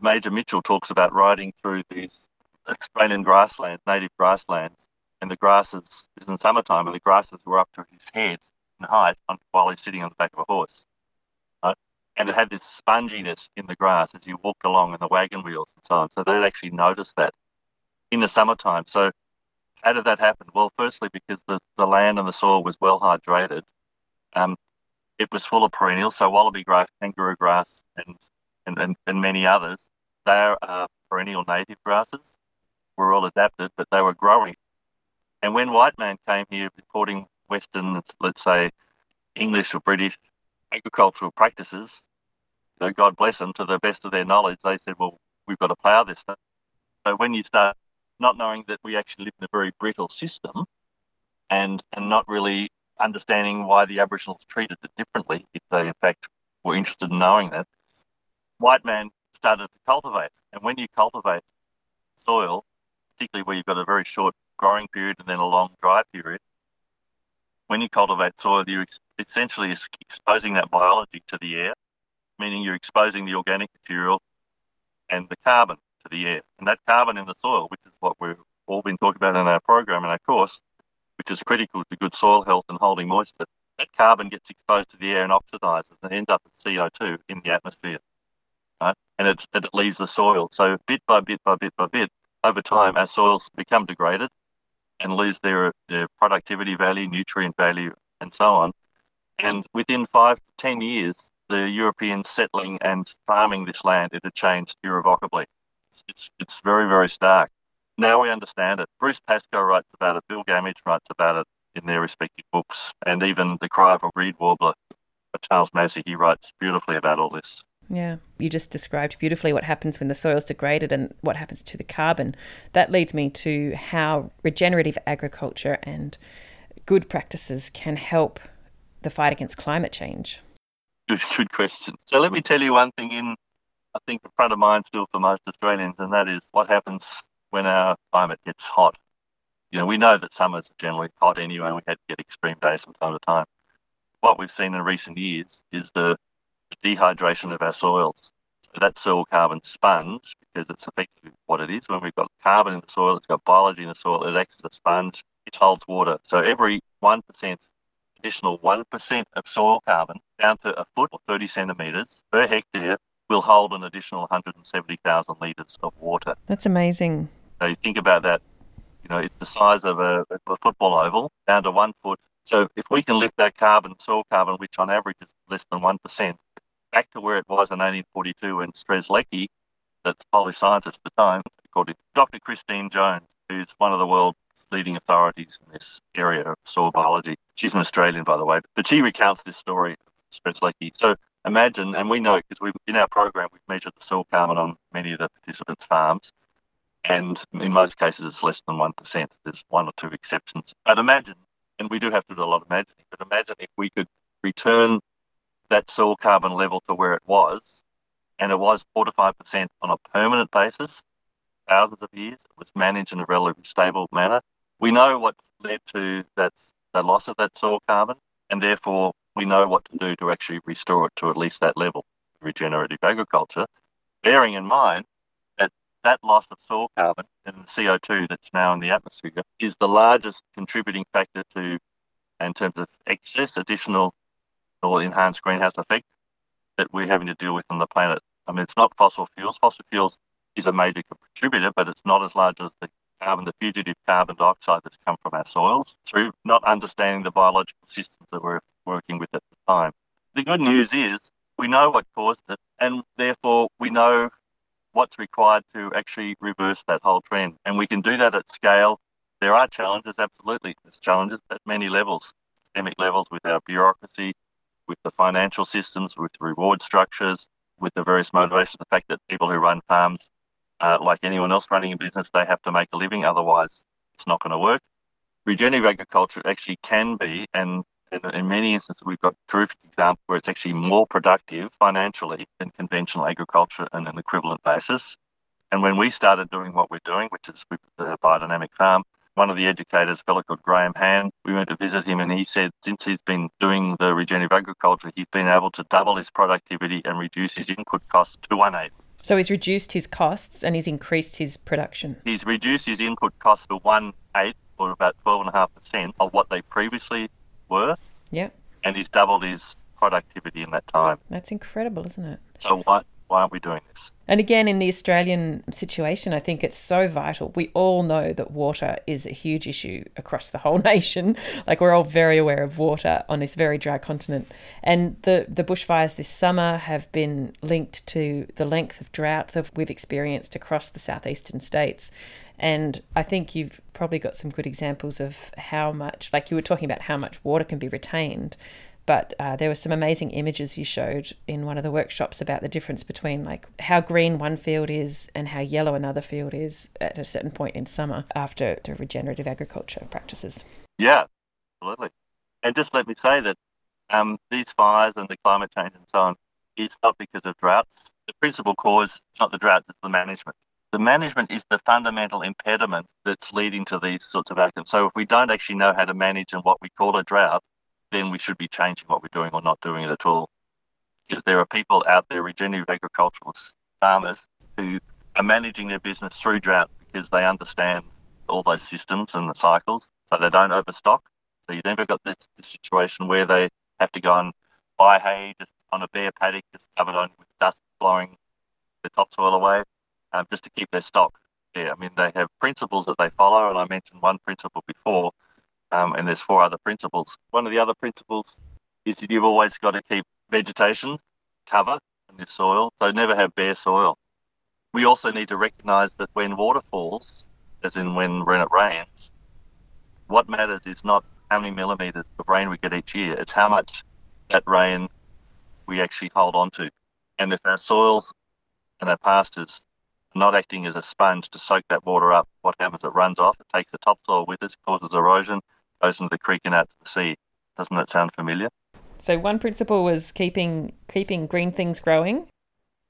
Major Mitchell talks about riding through these Australian grasslands, native grasslands, and the grasses, is in summertime, and the grasses were up to his head in height while he's sitting on the back of a horse. And it had this sponginess in the grass as you walked along in the wagon wheels and so on. So they'd actually noticed that in the summertime. So how did that happen? Well, firstly, because the, the land and the soil was well hydrated. Um, it was full of perennials, so wallaby grass, kangaroo grass, and, and, and, and many others. They are uh, perennial native grasses, were all adapted, but they were growing. And when white man came here reporting Western, let's say, English or British agricultural practices, you know, God bless them, to the best of their knowledge, they said, well, we've got to plough this stuff. So when you start not knowing that we actually live in a very brittle system and, and not really understanding why the Aboriginals treated it differently, if they in fact were interested in knowing that, white man started to cultivate. And when you cultivate soil, particularly where you've got a very short growing period and then a long dry period, when you cultivate soil, you're essentially exposing that biology to the air, meaning you're exposing the organic material and the carbon to the air. And that carbon in the soil, which is what we've all been talking about in our program and our course, which is critical to good soil health and holding moisture, that carbon gets exposed to the air and oxidizes and ends up as CO2 in the atmosphere. Right? And it, it leaves the soil. So bit by bit by bit by bit, over time, our soils become degraded and lose their, their productivity value, nutrient value, and so on. And within five to ten years, the Europeans settling and farming this land, it had changed irrevocably. It's, it's very, very stark. Now we understand it. Bruce Pascoe writes about it, Bill Gammage writes about it in their respective books, and even The Cry of a Reed Warbler by Charles Massy, he writes beautifully about all this. Yeah, you just described beautifully what happens when the soil's degraded and what happens to the carbon. That leads me to how regenerative agriculture and good practices can help the fight against climate change. Good, good question. So let me tell you one thing in, I think, the front of mind still for most Australians, and that is what happens when our climate gets hot. You know, we know that summers are generally hot anyway, and we had to get extreme days from time to time. What we've seen in recent years is the dehydration of our soils. So that soil carbon sponge, because it's effectively what it is. When we've got carbon in the soil, it's got biology in the soil, it acts as a sponge, it holds water. So every 1%, additional 1% of soil carbon down to a foot or 30 centimetres per hectare will hold an additional 170,000 litres of water. That's amazing. So you think about that, you know, it's the size of a, a football oval down to one foot. So if we can lift that carbon, soil carbon, which on average is less than 1%, back to where it was in 1842 when Strzelecki, that's Polish scientist at the time, according to Dr. Christine Jones, who's one of the world's leading authorities in this area of soil biology. She's an Australian, by the way, but she recounts this story of Strzelecki. So imagine, and we know because in our program we've measured the soil carbon on many of the participants' farms, and in most cases it's less than one percent. There's one or two exceptions, but imagine, and we do have to do a lot of imagining, but imagine if we could return that soil carbon level to where it was, and it was four to five percent on a permanent basis, thousands of years. It was managed in a relatively stable manner. We know what led to that the loss of that soil carbon, and therefore we know what to do to actually restore it to at least that level. Regenerative agriculture, bearing in mind that that loss of soil carbon and the CO2 that's now in the atmosphere is the largest contributing factor to, in terms of excess additional or enhanced greenhouse effect that we're having to deal with on the planet. I mean, it's not fossil fuels. Fossil fuels is a major contributor, but it's not as large as the carbon, the fugitive carbon dioxide that's come from our soils through not understanding the biological systems that we're working with at the time. The good news is we know what caused it, and therefore we know what's required to actually reverse that whole trend. And we can do that at scale. There are challenges, absolutely. There's challenges at many levels, systemic levels with our bureaucracy, with the financial systems, with reward structures, with the various motivations, the fact that people who run farms, uh, like anyone else running a business, they have to make a living, otherwise it's not going to work. Regenerative agriculture actually can be, and in many instances we've got terrific examples where it's actually more productive financially than conventional agriculture on an equivalent basis. And when we started doing what we're doing, which is with the biodynamic farm, one of the educators, a fellow called Graham Hand, we went to visit him and he said since he's been doing the regenerative agriculture, he's been able to double his productivity and reduce his input costs to one eighth. So he's reduced his costs and he's increased his production. He's reduced his input costs to one eighth or about 12.5% of what they previously were, Yeah, and he's doubled his productivity in that time. that's incredible, isn't it? So why, why aren't we doing this? And again, in the Australian situation, I think it's so vital. We all know that water is a huge issue across the whole nation. Like we're all very aware of water on this very dry continent. And the, the bushfires this summer have been linked to the length of drought that we've experienced across the southeastern states. And I think you've probably got some good examples of how much, like you were talking about how much water can be retained but uh, there were some amazing images you showed in one of the workshops about the difference between like how green one field is and how yellow another field is at a certain point in summer after the regenerative agriculture practices. Yeah, absolutely. And just let me say that um, these fires and the climate change and so on is not because of droughts. The principal cause is not the droughts, it's the management. The management is the fundamental impediment that's leading to these sorts of outcomes. So if we don't actually know how to manage in what we call a drought, then we should be changing what we're doing or not doing it at all. Because there are people out there, regenerative agriculturalists, farmers, who are managing their business through drought because they understand all those systems and the cycles, so they don't overstock. So you've never got this, this situation where they have to go and buy hay just on a bare paddock, just covered on with dust blowing the topsoil away, um, just to keep their stock there. I mean, they have principles that they follow, and I mentioned one principle before, um, and there's four other principles. One of the other principles is that you've always got to keep vegetation cover in your soil, so never have bare soil. We also need to recognise that when water falls, as in when, when it rains, what matters is not how many millimetres of rain we get each year, it's how much that rain we actually hold on to. And if our soils and our pastures not acting as a sponge to soak that water up, what happens? It runs off, it takes the topsoil with it, causes erosion, goes into the creek and out to the sea. Doesn't that sound familiar? So one principle was keeping keeping green things growing.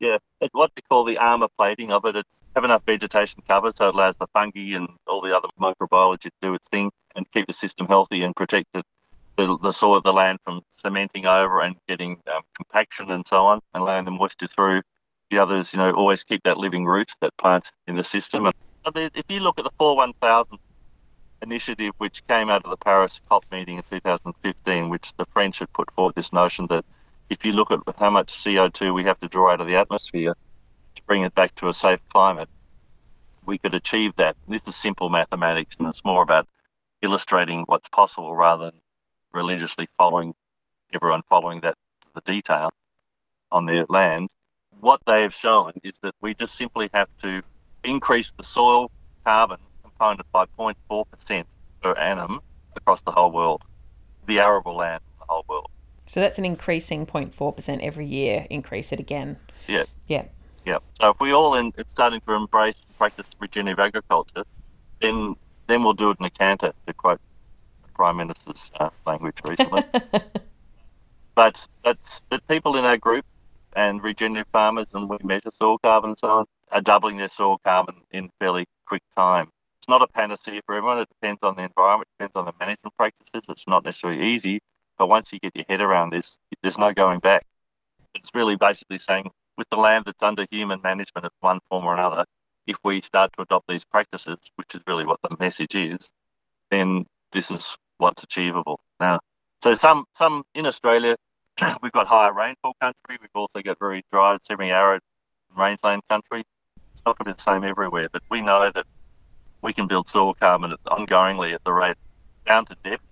Yeah, it's what they call the armor plating of it. It's have enough vegetation cover so it allows the fungi and all the other microbiology to do its thing and keep the system healthy and protect the, the, the soil, the land from cementing over and getting um, compaction and so on and allowing the moisture through. The others, you know, always keep that living root, that plant in the system. And if you look at the 4 1000 initiative which came out of the Paris COP meeting in 2015, which the French had put forward this notion that if you look at how much CO2 we have to draw out of the atmosphere to bring it back to a safe climate, we could achieve that. This is simple mathematics, and it's more about illustrating what's possible rather than religiously following everyone following that to the detail on their land. What they have shown is that we just simply have to increase the soil carbon component by 0.4% per annum across the whole world, the arable land in the whole world. So that's an increasing 0.4% every year. Increase it again. Yeah. Yeah. Yeah. So if we all in starting to embrace and practice regenerative agriculture, then then we'll do it in a canter, to quote the Prime Minister's uh, language recently. but, but but people in our group and regenerative farmers and we measure soil carbon and so on are doubling their soil carbon in fairly quick time. It's not a panacea for everyone. It depends on the environment, it depends on the management practices. It's not necessarily easy, but once you get your head around this, there's no going back. It's really basically saying with the land that's under human management of one form or another, if we start to adopt these practices, which is really what the message is, then this is what's achievable. Now, so some some in Australia, we've got higher rainfall country. We've also got very dry, semi-arid rangeland country. It's not going to be the same everywhere, but we know that we can build soil carbon ongoingly at the rate down to depth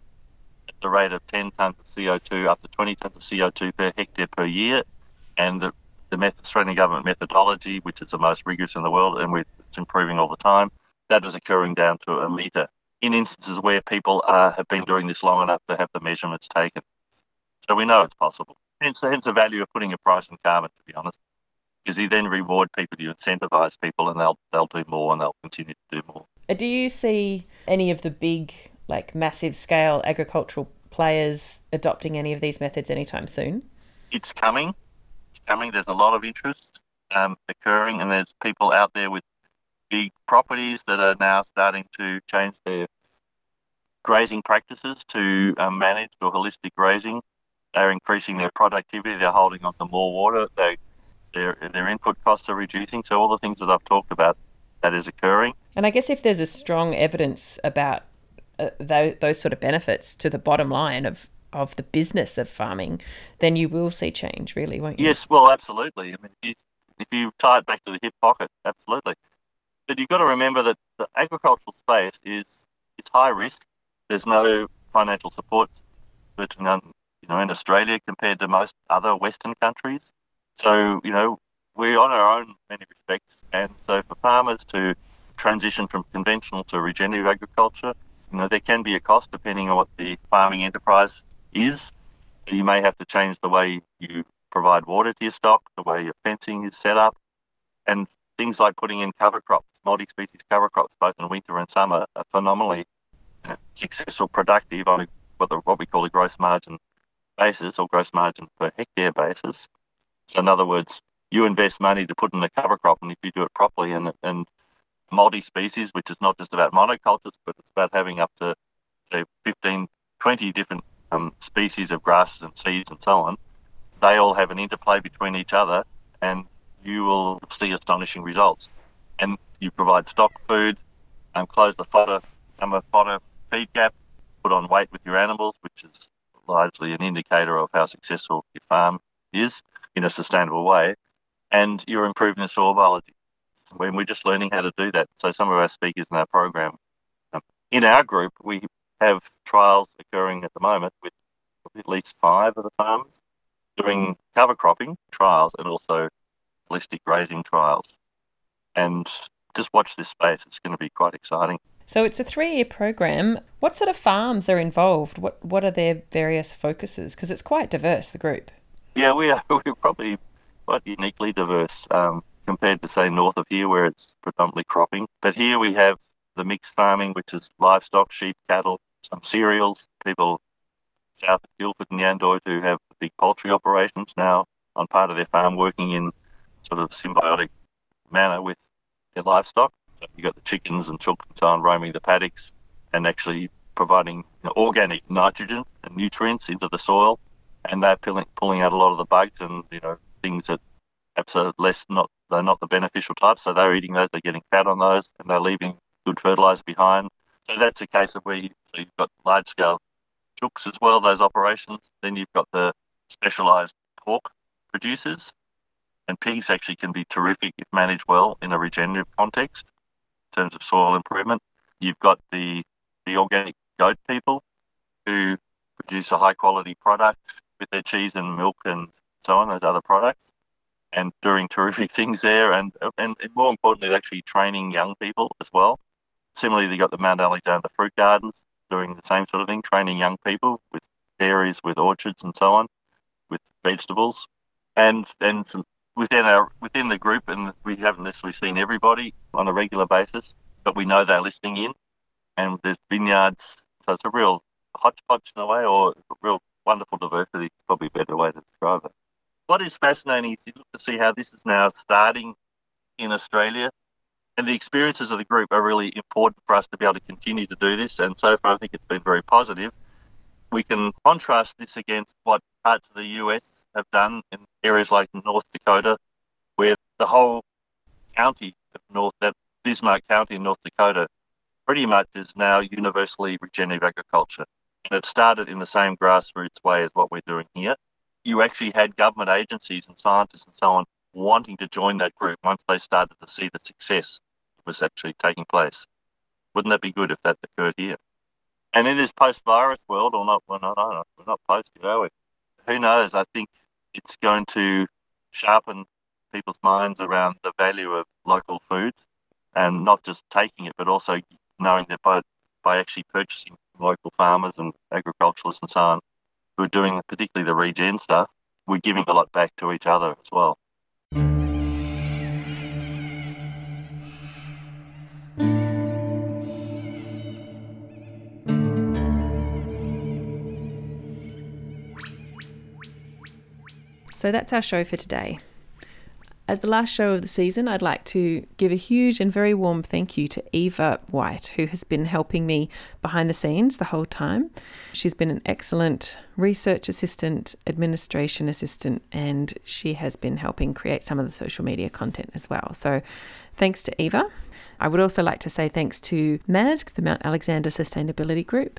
at the rate of 10 tonnes of CO2 up to 20 tonnes of CO2 per hectare per year, and the the method, Australian government methodology, which is the most rigorous in the world, and it's improving all the time, that is occurring down to a metre in instances where people uh, have been doing this long enough to have the measurements taken. So we know it's possible. Hence, hence the value of putting a price on carbon, to be honest, because you then reward people, you incentivise people, and they'll they'll do more and they'll continue to do more. Uh, Do you see any of the big, like massive scale agricultural players adopting any of these methods anytime soon? It's coming. It's coming. There's a lot of interest um, occurring, and there's people out there with big properties that are now starting to change their grazing practices to um, manage or holistic grazing. They're increasing their productivity. They're holding on to more water. They, their their input costs are reducing. So all the things that I've talked about, that is occurring. And I guess if there's a strong evidence about uh, tho- those sort of benefits to the bottom line of of the business of farming, then you will see change, really, won't you? Yes, well, absolutely. I mean, if you, if you tie it back to the hip pocket, absolutely. But you've got to remember that the agricultural space is it's high risk. There's no financial support virtually none, you know, in Australia compared to most other Western countries. So, you know, we're on our own in many respects. And so for farmers to transition from conventional to regenerative agriculture, you know, there can be a cost depending on what the farming enterprise is. You may have to change the way you provide water to your stock, the way your fencing is set up, and things like putting in cover crops, multi-species cover crops, both in winter and summer, are phenomenally successful, productive on what, what we call a gross margin basis or gross margin per hectare basis. So, in other words, you invest money to put in a cover crop, and if you do it properly and and multi-species, which is not just about monocultures, but it's about having up to say 15, 20 different um, species of grasses and seeds and so on. They all have an interplay between each other, and you will see astonishing results. And you provide stock food, and close the fodder, summer fodder feed gap, put on weight with your animals, which is largely an indicator of how successful your farm is in a sustainable way, and you're improving the soil biology. When we're just learning how to do that. So some of our speakers in our program, um, in our group, we have trials occurring at the moment with at least five of the farms doing cover cropping trials and also holistic grazing trials. And just watch this space; it's going to be quite exciting. So it's a three-year program. What sort of farms are involved? What what are their various focuses? Because it's quite diverse, the group. Yeah, we are we're probably quite uniquely diverse um, compared to say north of here, where it's predominantly cropping. But here we have the mixed farming, which is livestock, sheep, cattle, some cereals. People south of Guildford and Yandoit who have big poultry operations now on part of their farm, working in sort of symbiotic manner with their livestock. You've got the chickens and chooks and so on roaming the paddocks and actually providing you know, organic nitrogen and nutrients into the soil, and they're pulling, pulling out a lot of the bugs and you know things that perhaps are less not they're not the beneficial types. So they're eating those, they're getting fat on those, and they're leaving good fertilizer behind. So that's a case of where you, so you've got large scale chooks as well, those operations. Then you've got the specialised pork producers, and pigs actually can be terrific if managed well in a regenerative context terms of soil improvement. You've got the the organic goat people who produce a high quality product with their cheese and milk and so on, those other products, and doing terrific things there. And, and, more importantly, actually training young people as well. Similarly, you've got the Mount Alexander Fruit Gardens doing the same sort of thing, training young people with dairies, with orchards, and so on, with vegetables. And and some, within our within the group, and we haven't necessarily seen everybody on a regular basis, but we know they're listening in. And there's vineyards, so it's a real hodgepodge in a way, or a real wonderful diversity. Probably a better way to describe it. What is fascinating is you look to see how this is now starting in Australia, and the experiences of the group are really important for us to be able to continue to do this. And so far, I think it's been very positive. We can contrast this against what parts of the US have done in areas like North Dakota, where the whole county of North, that Bismarck County in North Dakota, pretty much is now universally regenerative agriculture. And it started in the same grassroots way as what we're doing here. You actually had government agencies and scientists and so on wanting to join that group once they started to see the success that was actually taking place. Wouldn't that be good if that occurred here? And in this post-virus world, or not, not, not we're not post, are we? Who knows? I think it's going to sharpen people's minds around the value of local food and not just taking it, but also knowing that by, by actually purchasing local farmers and agriculturalists and so on who are doing particularly the regen stuff, we're giving a lot back to each other as well. So that's our show for today. As the last show of the season, I'd like to give a huge and very warm thank you to Eva White, who has been helping me behind the scenes the whole time. She's been an excellent research assistant, administration assistant, and she has been helping create some of the social media content as well. So thanks to Eva. I would also like to say thanks to MASG, the Mount Alexander Sustainability Group,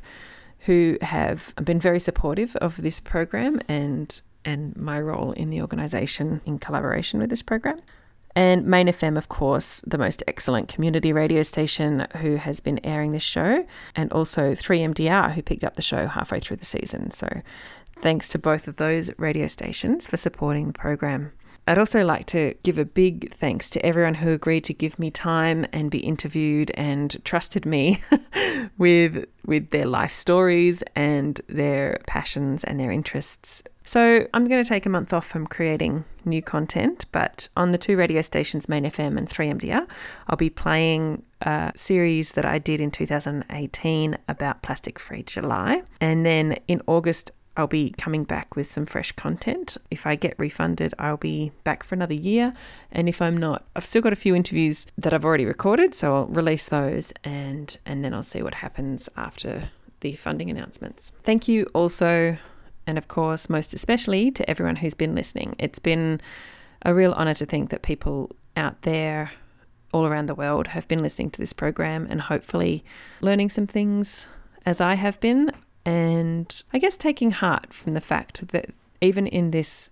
who have been very supportive of this program and and my role in the organisation in collaboration with this program. And Main FM, of course, the most excellent community radio station who has been airing this show, and also 3MDR, who picked up the show halfway through the season. So thanks to both of those radio stations for supporting the program. I'd also like to give a big thanks to everyone who agreed to give me time and be interviewed and trusted me with with their life stories and their passions and their interests. So, I'm going to take a month off from creating new content, but on the two radio stations, Main FM and 3MDR, I'll be playing a series that I did in 2018 about Plastic Free July. And then in August, I'll be coming back with some fresh content. If I get refunded, I'll be back for another year. And if I'm not, I've still got a few interviews that I've already recorded, so I'll release those and and then I'll see what happens after the funding announcements. Thank you also and of course most especially to everyone who's been listening. It's been a real honor to think that people out there all around the world have been listening to this program and hopefully learning some things as I have been and I guess taking heart from the fact that even in this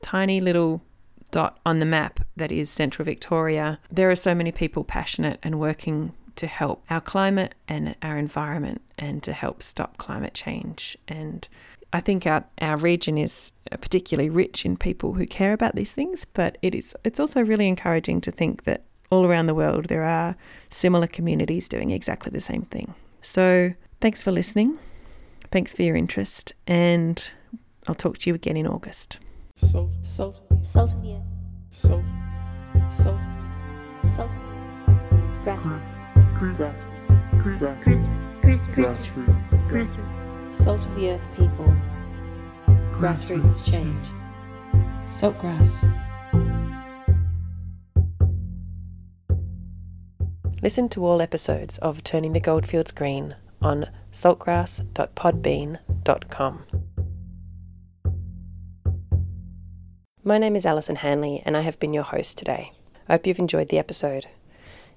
tiny little dot on the map that is central Victoria, there are so many people passionate and working to help our climate and our environment and to help stop climate change. And I think our, our region is particularly rich in people who care about these things, but it is it's also really encouraging to think that all around the world there are similar communities doing exactly the same thing. So thanks for listening. Thanks for your interest, and I'll talk to you again in August. Salt, salt, Salt of the earth. salt, salt, Salt. Grassroots. grass, grass, Grassroots. Grassroots. grassroots, Grassroots. Salt of the earth people. Grassroots change. Saltgrass. Listen to all episodes of Turning the Goldfields Green on saltgrass.podbean.com. My name is Alison Hanley, and I have been your host today. I hope you've enjoyed the episode.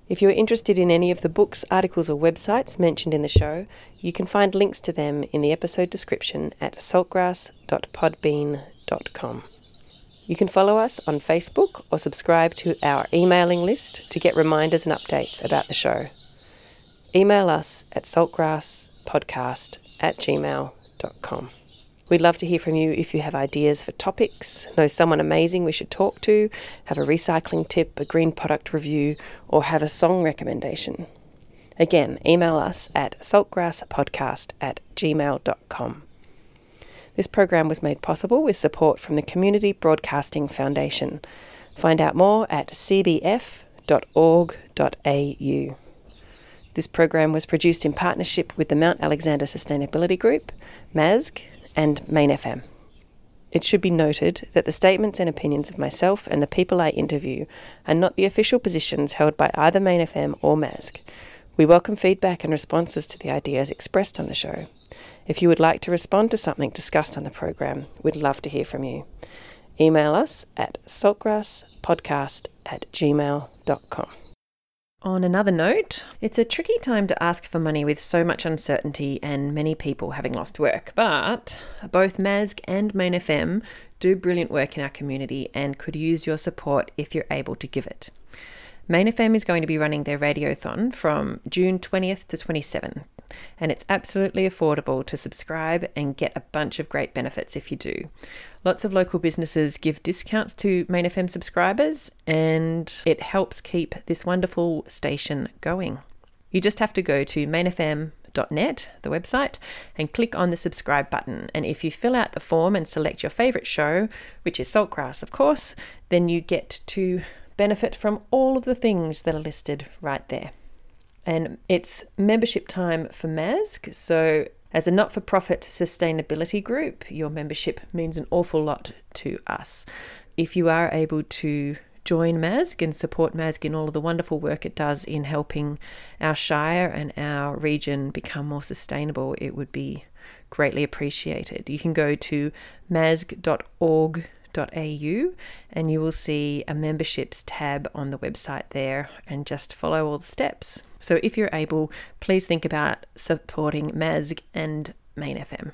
If you're interested in any of the books, articles, or websites mentioned in the show, you can find links to them in the episode description at saltgrass.podbean.com. You can follow us on Facebook or subscribe to our emailing list to get reminders and updates about the show. Email us at saltgrasspodcast at gmail.com. We'd love to hear from you if you have ideas for topics, know someone amazing we should talk to, have a recycling tip, a green product review, or have a song recommendation. Again, email us at saltgrasspodcast at gmail.com. This program was made possible with support from the Community Broadcasting Foundation. Find out more at cbf.org.au. This program was produced in partnership with the Mount Alexander Sustainability Group, MASG, and Main FM. It should be noted that the statements and opinions of myself and the people I interview are not the official positions held by either Main FM or MASG. We welcome feedback and responses to the ideas expressed on the show. If you would like to respond to something discussed on the program, we'd love to hear from you. Email us at saltgrasspodcast at gmail.com. On another note, it's a tricky time to ask for money with so much uncertainty and many people having lost work, but both MASG and Main FM do brilliant work in our community and could use your support if you're able to give it. Main FM is going to be running their radiothon from June 20th to 27, and it's absolutely affordable to subscribe and get a bunch of great benefits if you do. Lots of local businesses give discounts to Main FM subscribers, and it helps keep this wonderful station going. You just have to go to mainfm.net, the website, and click on the subscribe button. And if you fill out the form and select your favourite show, which is Saltgrass, of course, then you get to benefit from all of the things that are listed right there. And it's membership time for MASG. So, as a not for profit sustainability group, your membership means an awful lot to us. If you are able to join MASG and support MASG in all of the wonderful work it does in helping our Shire and our region become more sustainable, it would be greatly appreciated. You can go to masg.org au and you will see a memberships tab on the website there and just follow all the steps. So if you're able, please think about supporting MASG and Main FM.